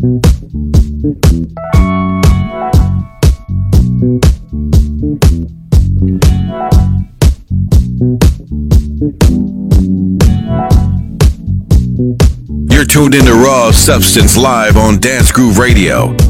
You're tuned into Raw Substance live on Dance Groove Radio.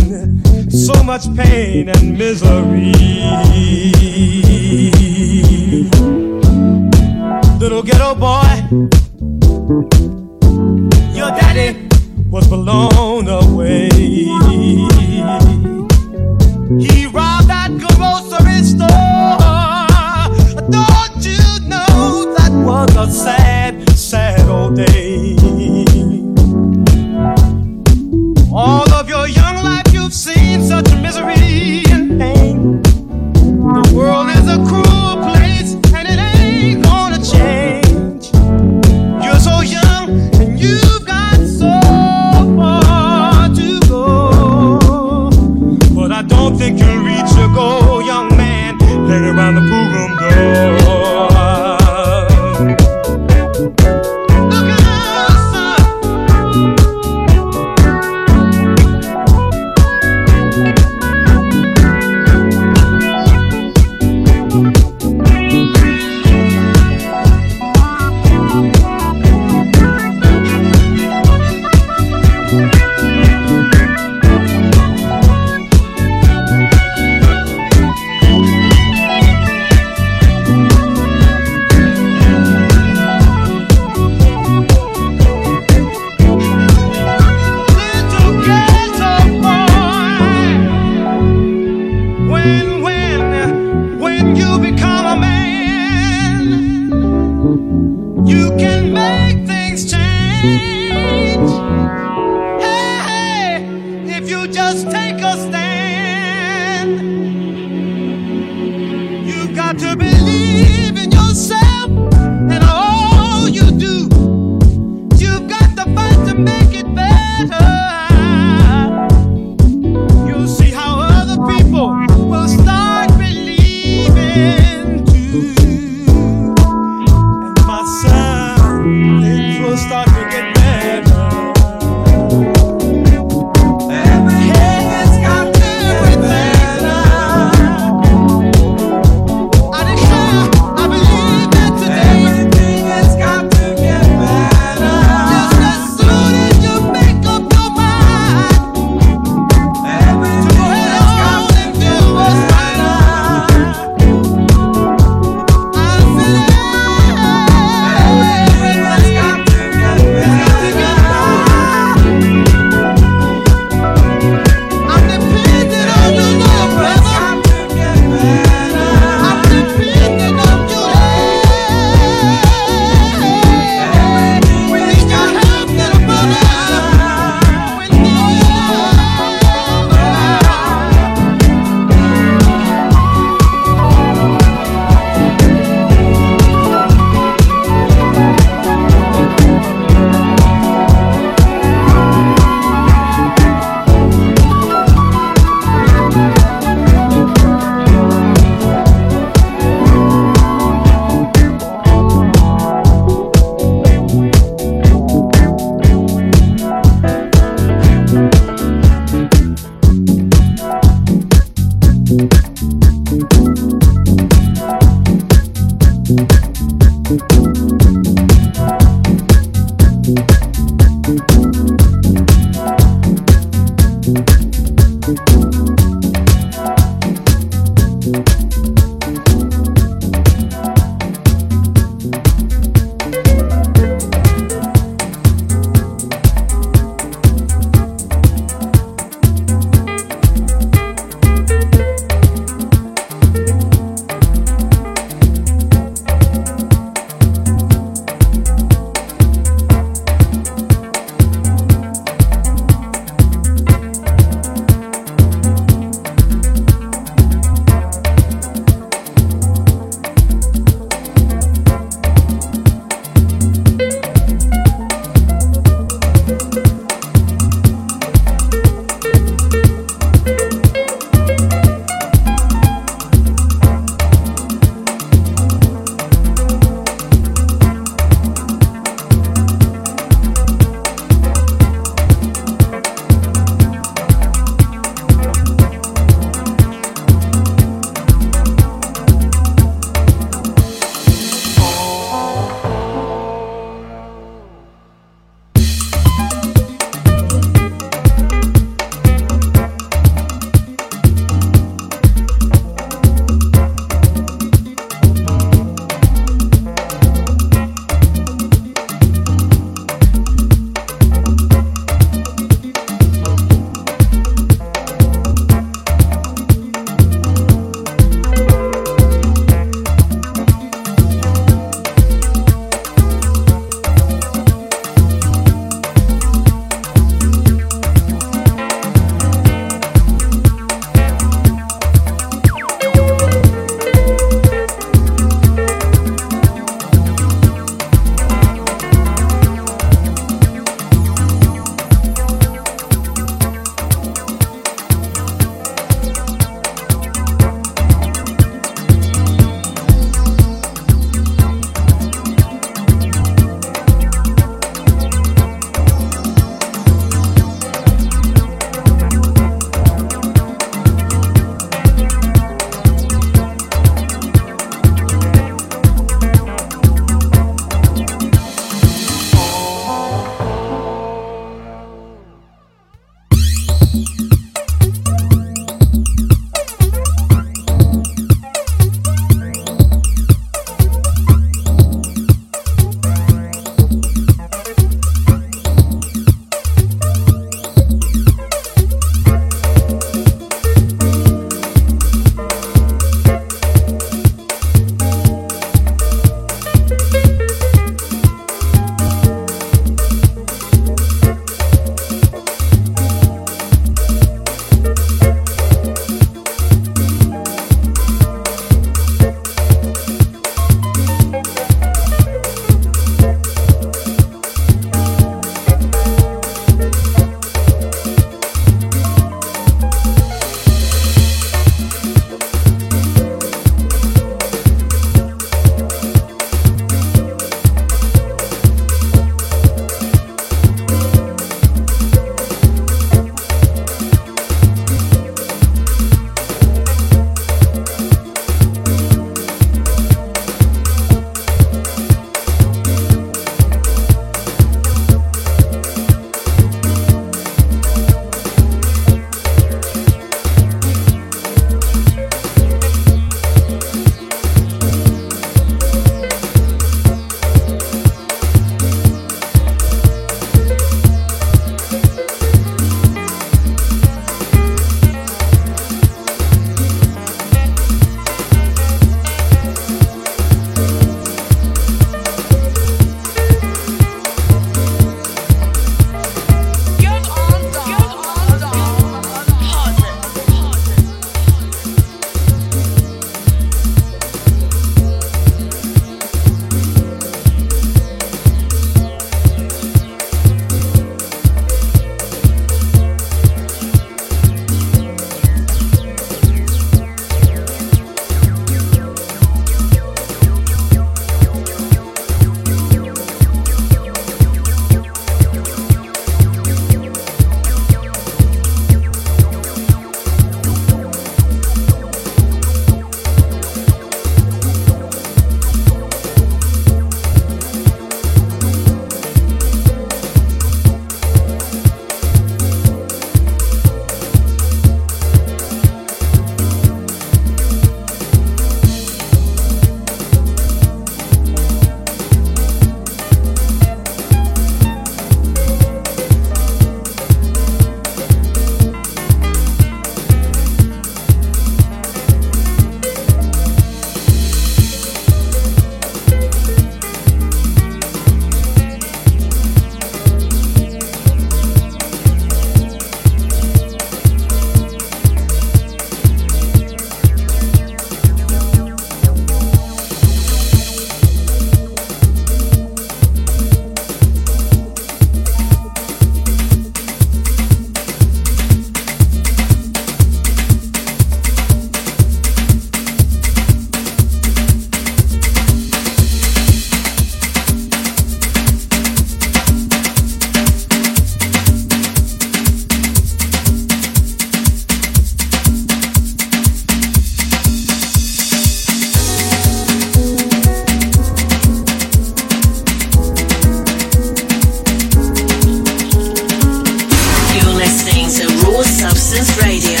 Raw Substance Radio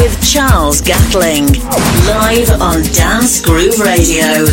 with Charles Gatling, live on Dance Groove Radio.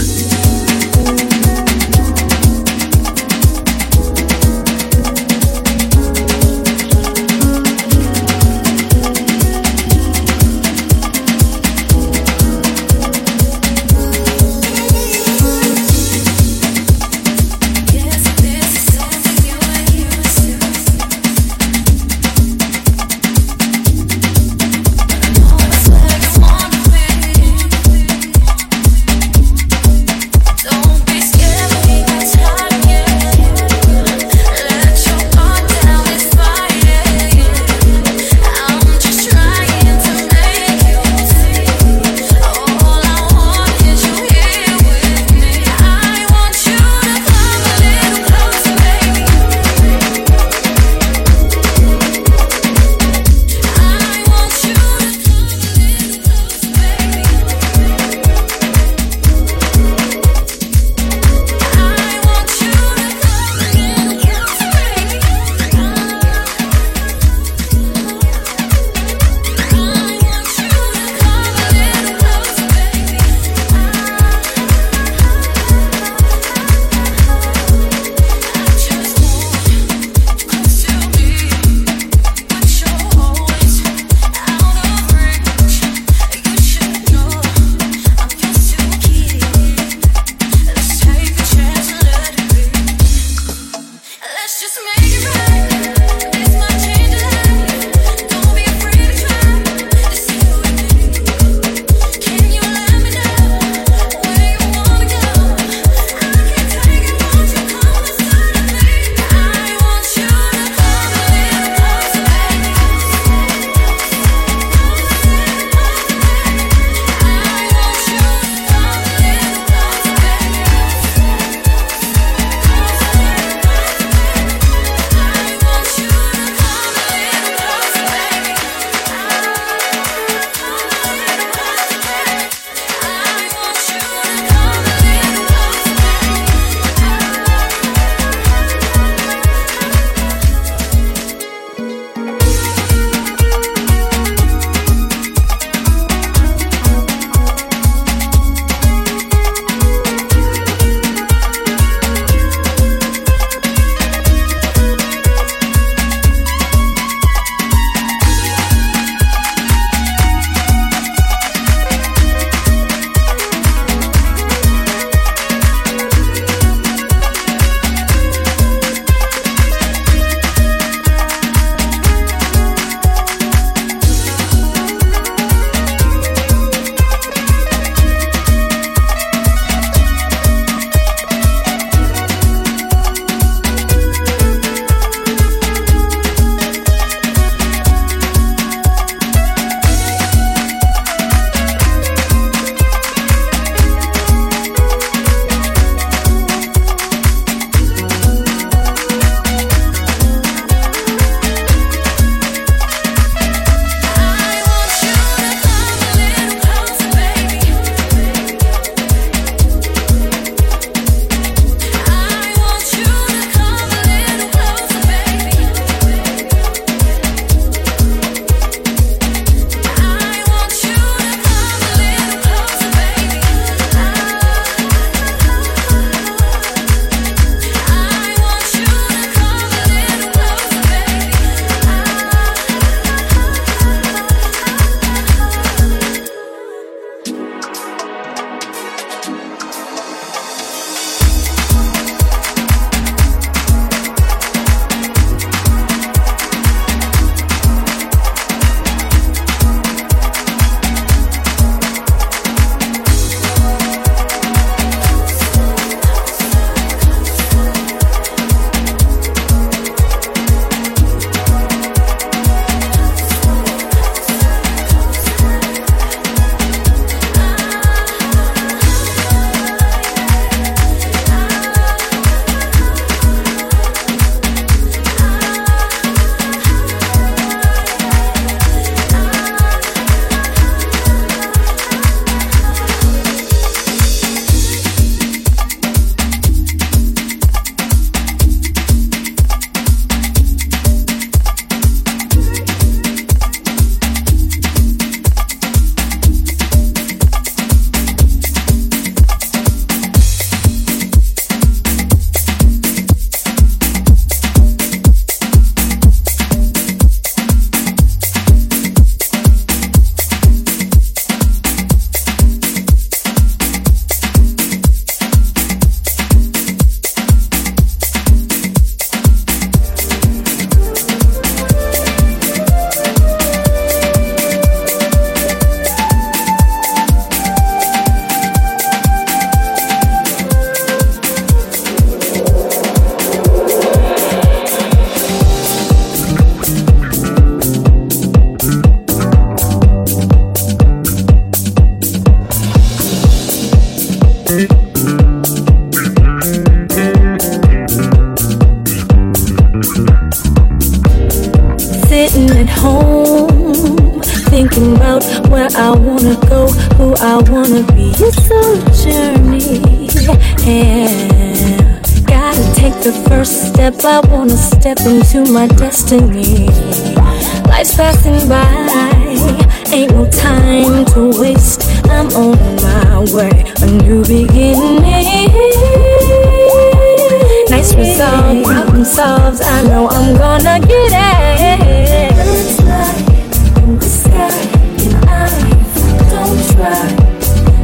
wanna step into my destiny. Life's passing by, ain't no time to waste. I'm on my way, a new beginning. Nice resolve, problem solved. I know I'm gonna get it. The sky, and I don't try,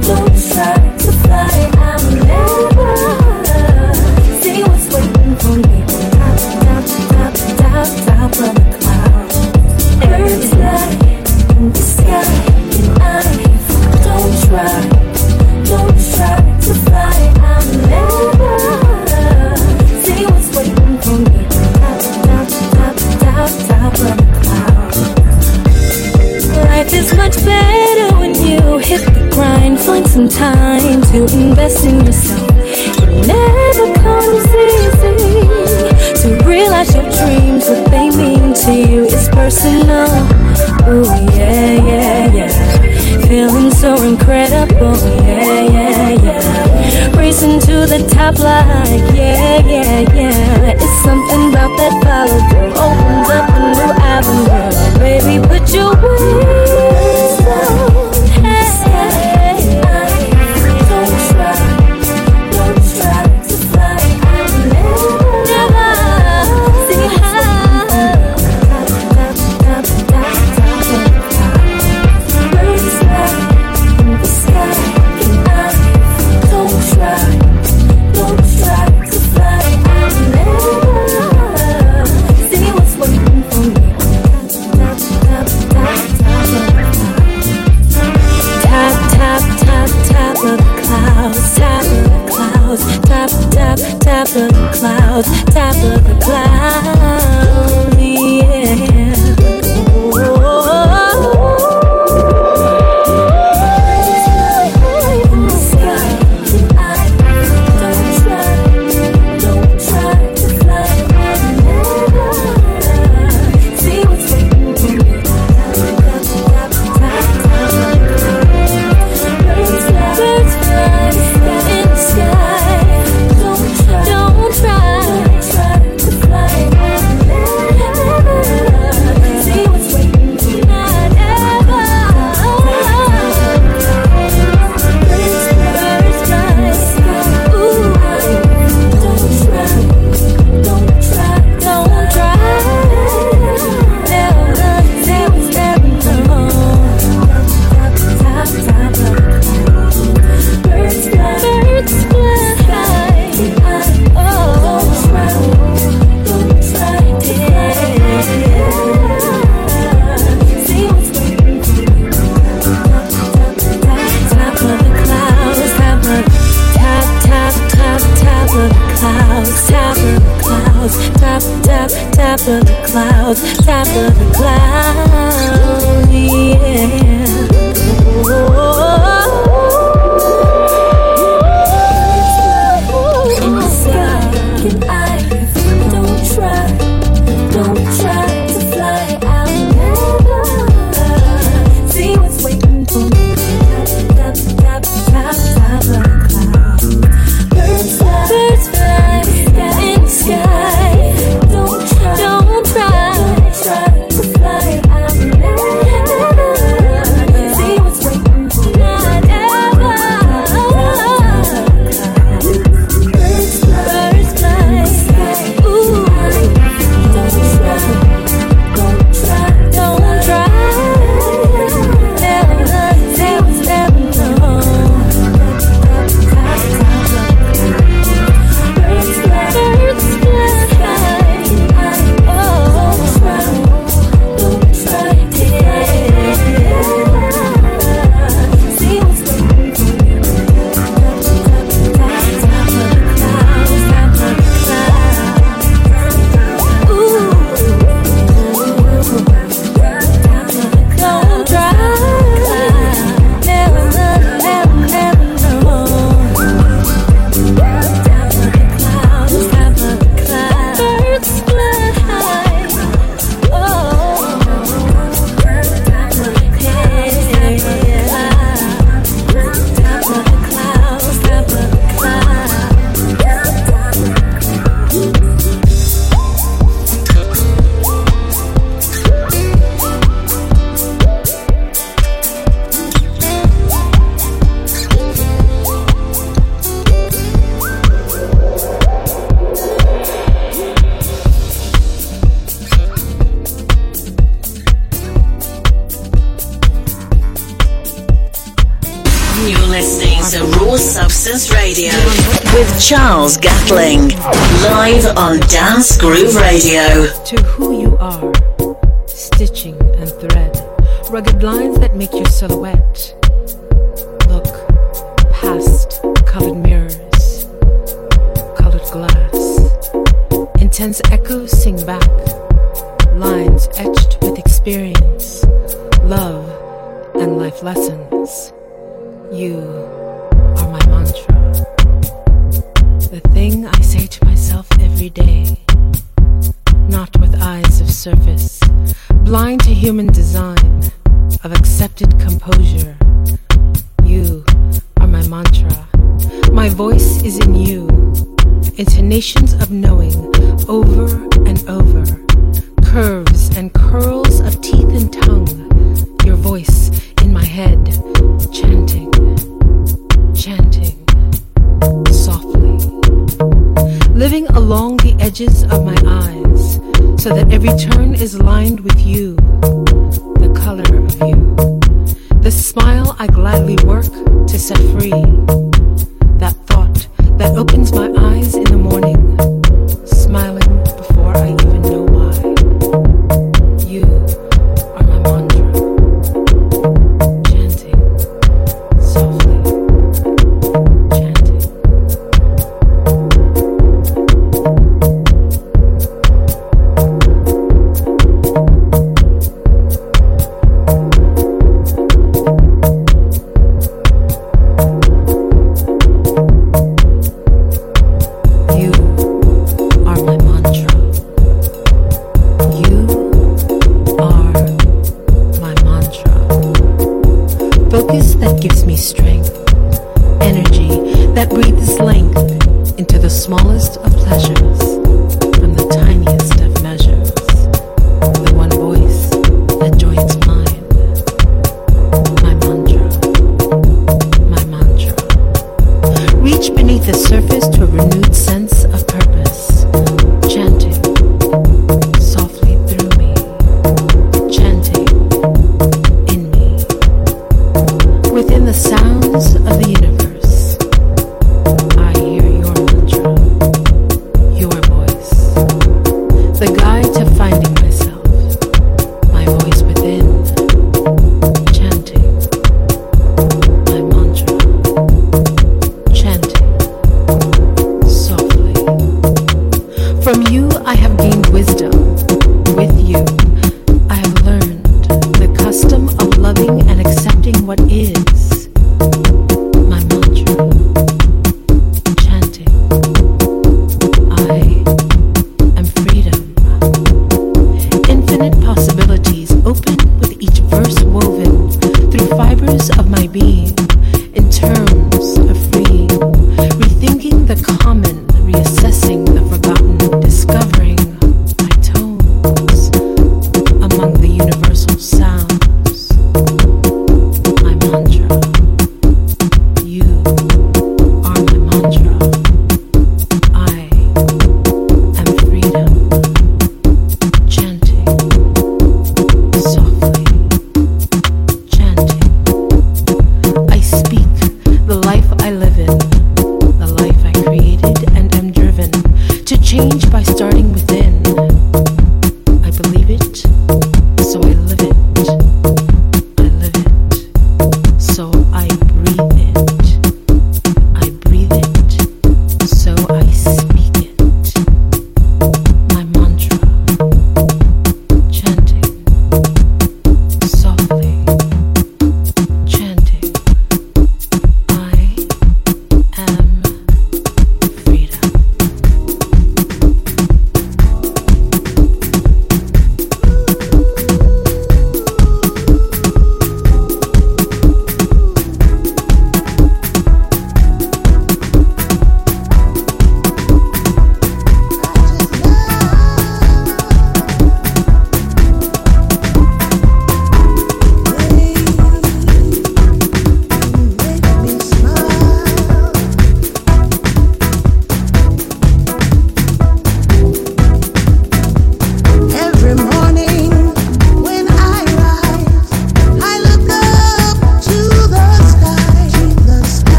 don't try to fly. find some time to invest in yourself. It never comes easy to realize your dreams, what they mean to you is personal. Ooh, yeah, yeah, yeah. Feeling so incredible, yeah, yeah, yeah. Racing to the top, like, yeah, yeah, yeah. It's something about that follow through. Opens up a new avenue. Baby, put your way. tops of the clouds, top of the clouds, yeah. Whoa. Charles Gatling, live on Dance Groove Radio. To who you are, stitching and thread, rugged lines that make your silhouette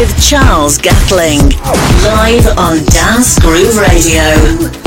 with Charles Gatling, live on Dance Groove Radio.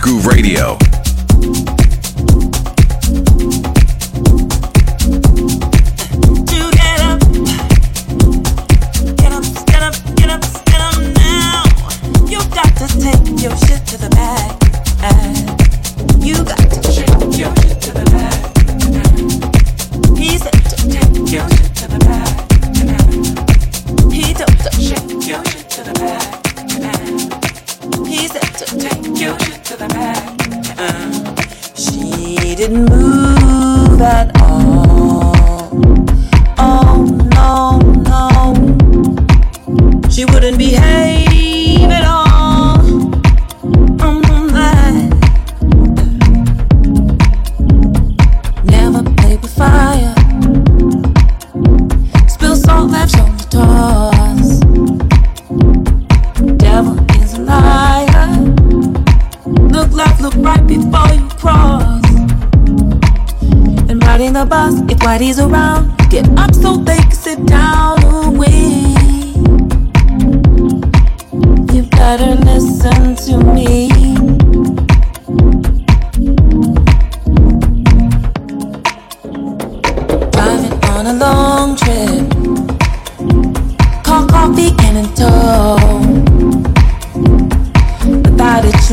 Groove Radio.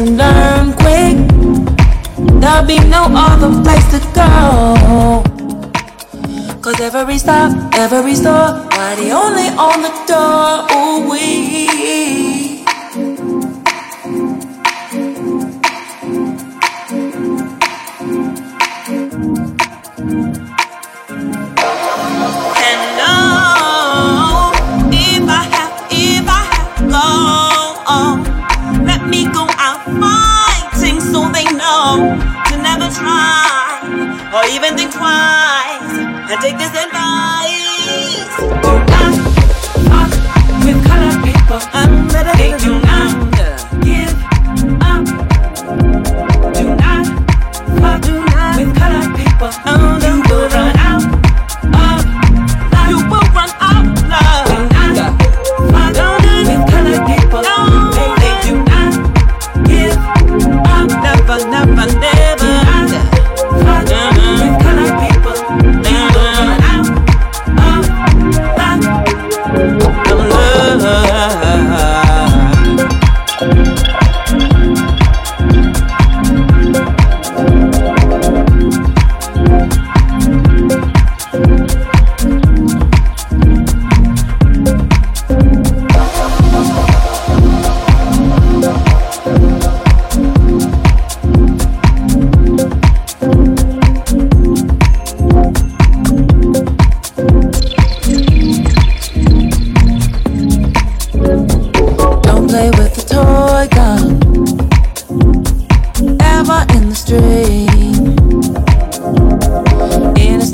and learn quick. There'll be no other place to go. Cause every stop, every store, why the only on the door, ooh, we. Take this and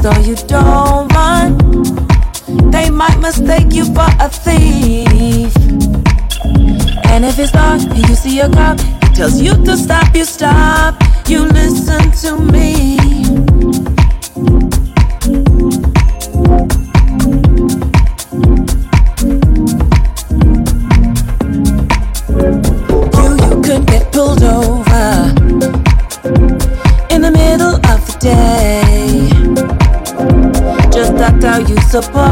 though you don't run. They might mistake you for a thief. And if it's dark and you see a cop, it tells you to stop, you stop. You listen to me. supposed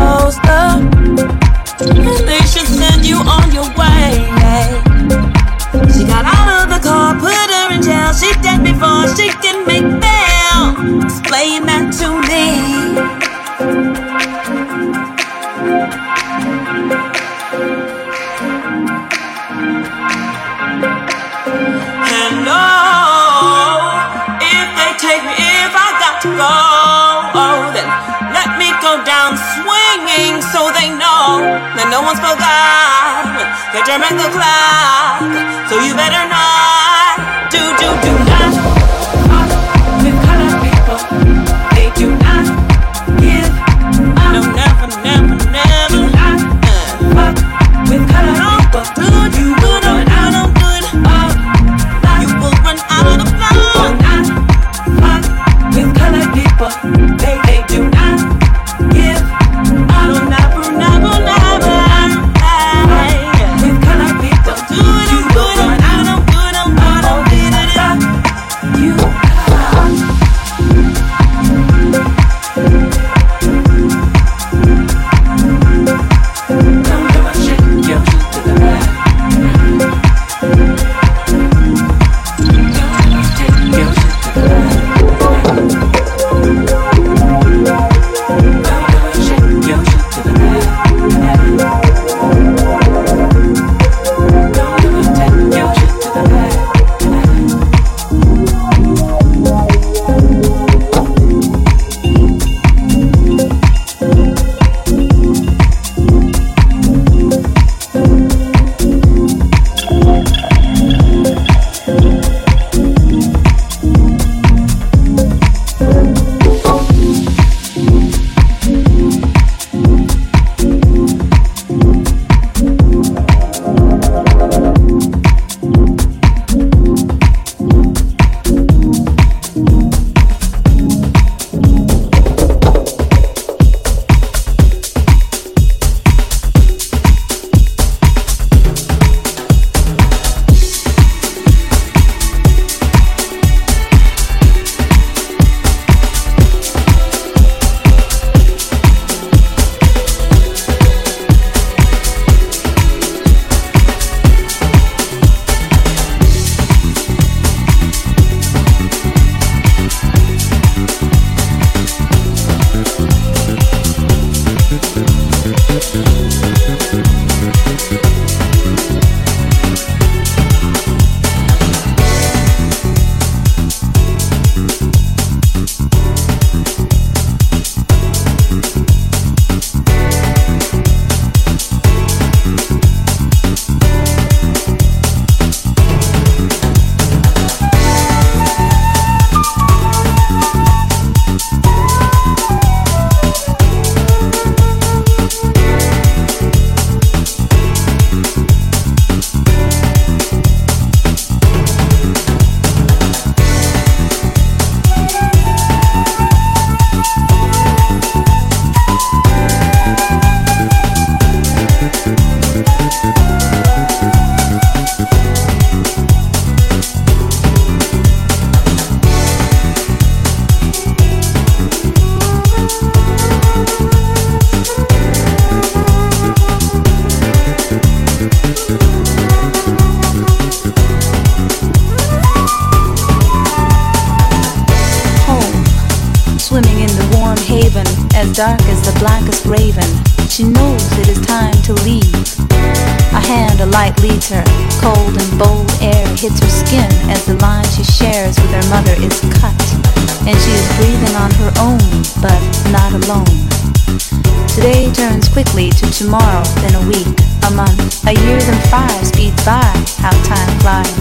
tomorrow, then a week, a month, a year, then five speeds by. How time flies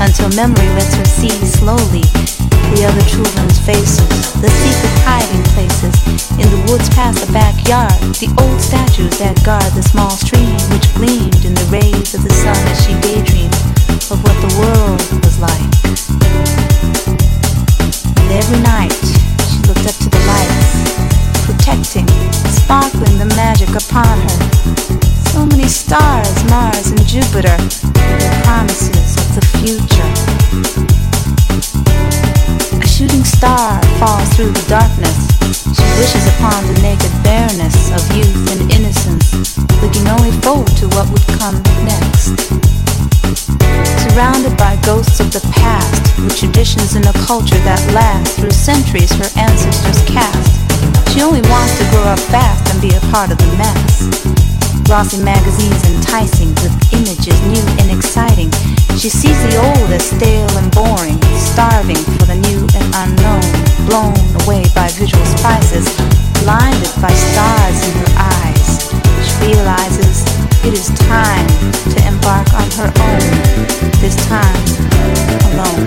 until memory lets her see slowly the other children's faces, the secret hiding places in the woods past the backyard, the old statues that guard the small stream which gleamed in the rays of the sun as she daydreamed of what the world was like. And every night sparkling the magic upon her. So many stars, Mars and Jupiter, their promises of the future A shooting star falls through the darkness. She wishes upon the naked bareness of youth and innocence, looking only forward to what would come next. Surrounded by ghosts of the past, with traditions and a culture that lasts through centuries her ancestors cast, she only wants to grow up fast and be a part of the mess. Glossy magazines enticing with images new and exciting. She sees the old as stale and boring, starving for the new and unknown, blown away by visual spices, blinded by stars in her eyes. She realizes it is time to embark on her own, this time alone.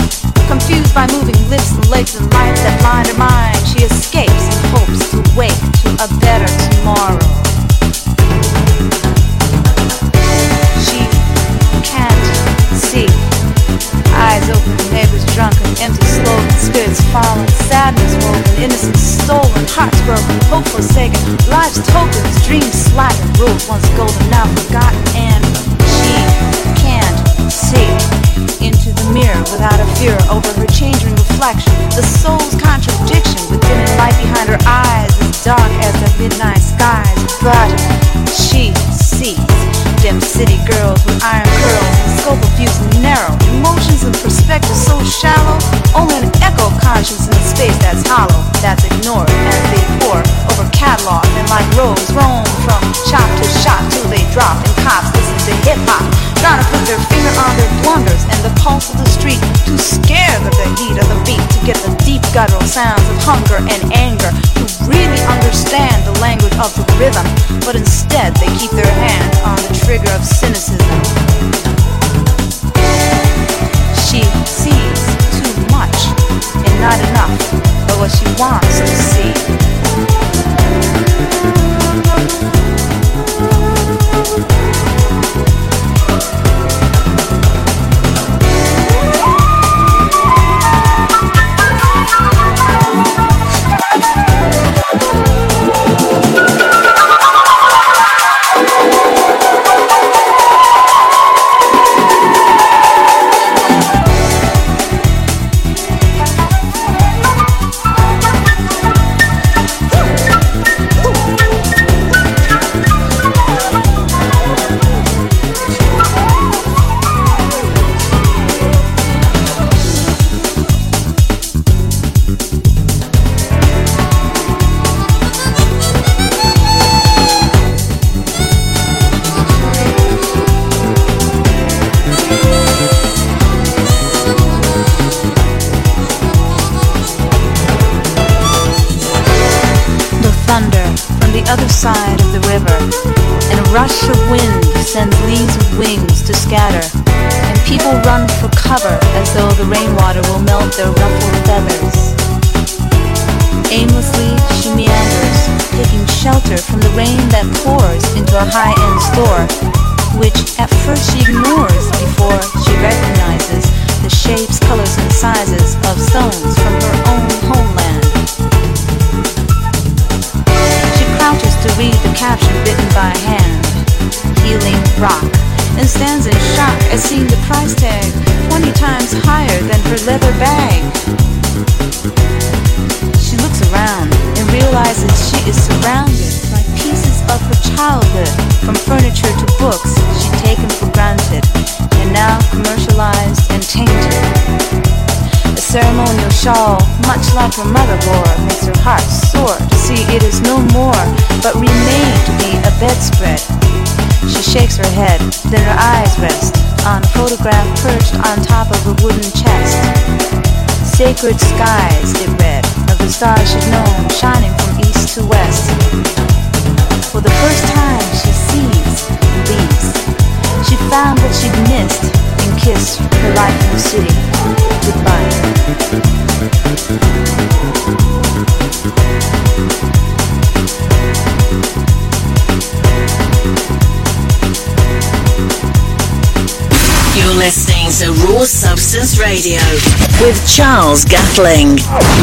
Confused by moving lips and legs and lights that blind her mind, she escapes and hopes to wake bedspread. She shakes her head, then her eyes rest on a photograph perched on top of a wooden chest. Sacred skies, it read, of the stars she'd known, shining from east to west. For the first time, she sees and. She found what she'd missed and kissed her life in the city goodbye. listening to Raw Substance Radio with Charles Gatling,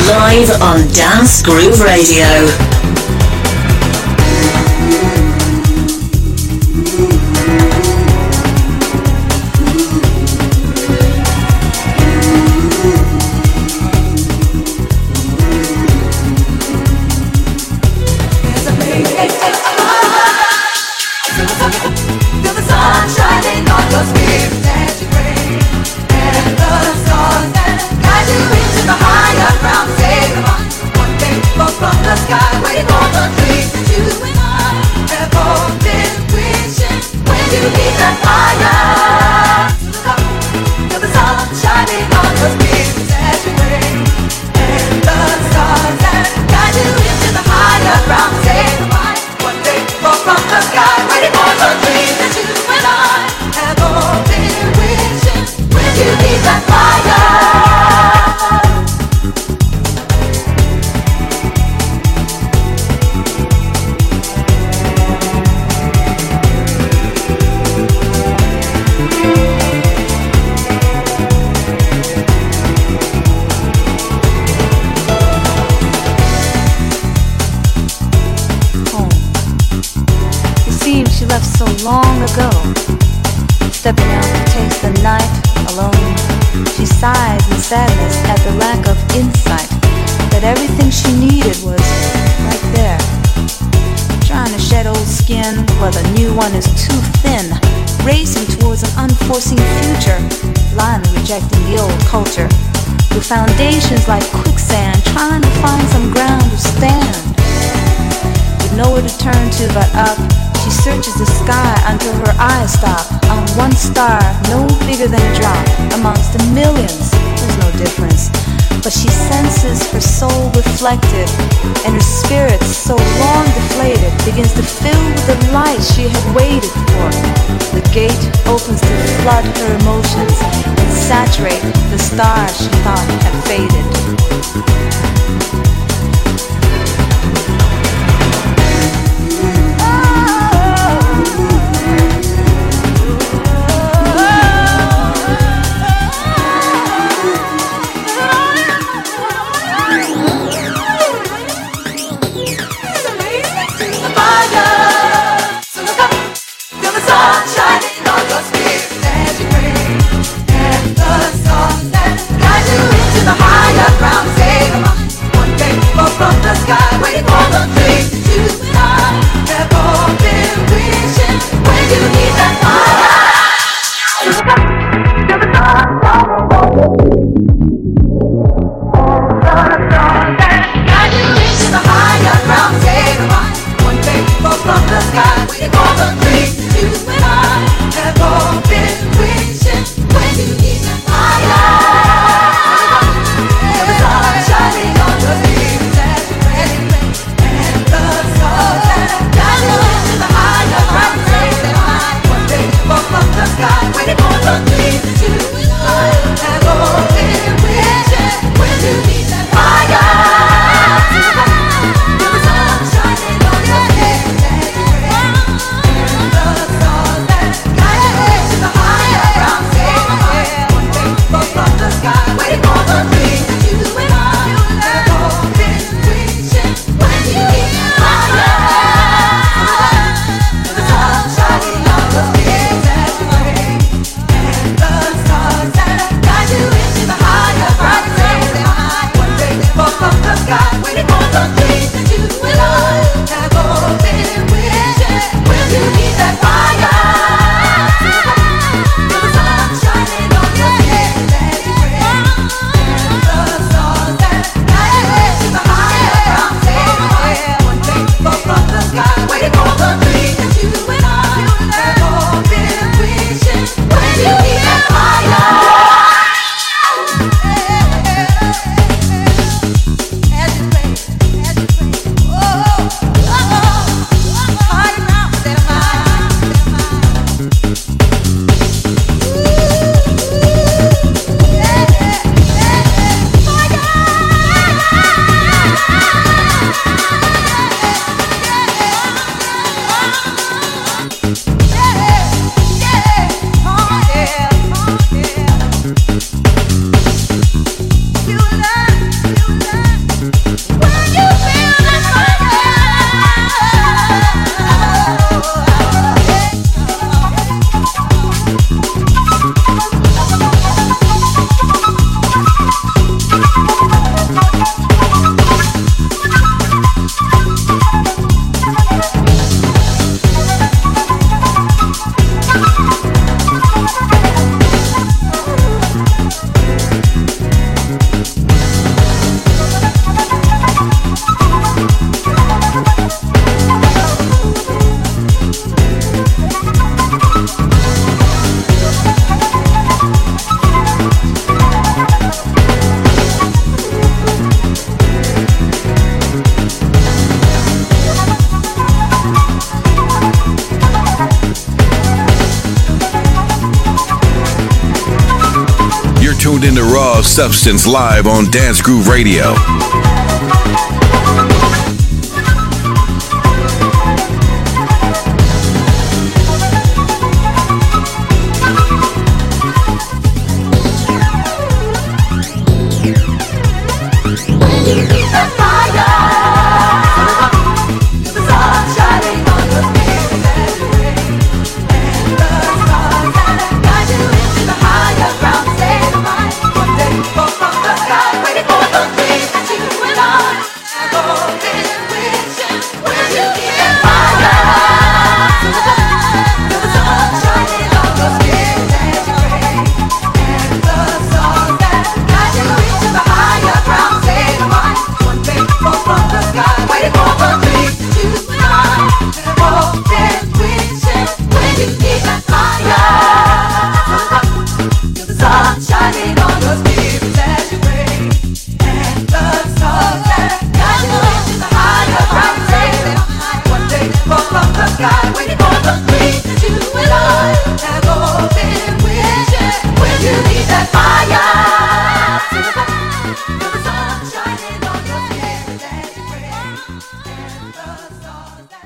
live on Dance Groove Radio. rejecting the old culture. Your foundation's like quicksand, trying to find some ground to stand. With nowhere to turn to but up, she searches the sky until her eyes stop on one star, no bigger than a drop, amongst the millions. There's no difference but she senses her soul reflected, and her spirit, so long deflated, begins to fill with the light she had waited for. The gate opens to flood her emotions and saturate the star she thought had faded. Substance live on Dance Groove Radio.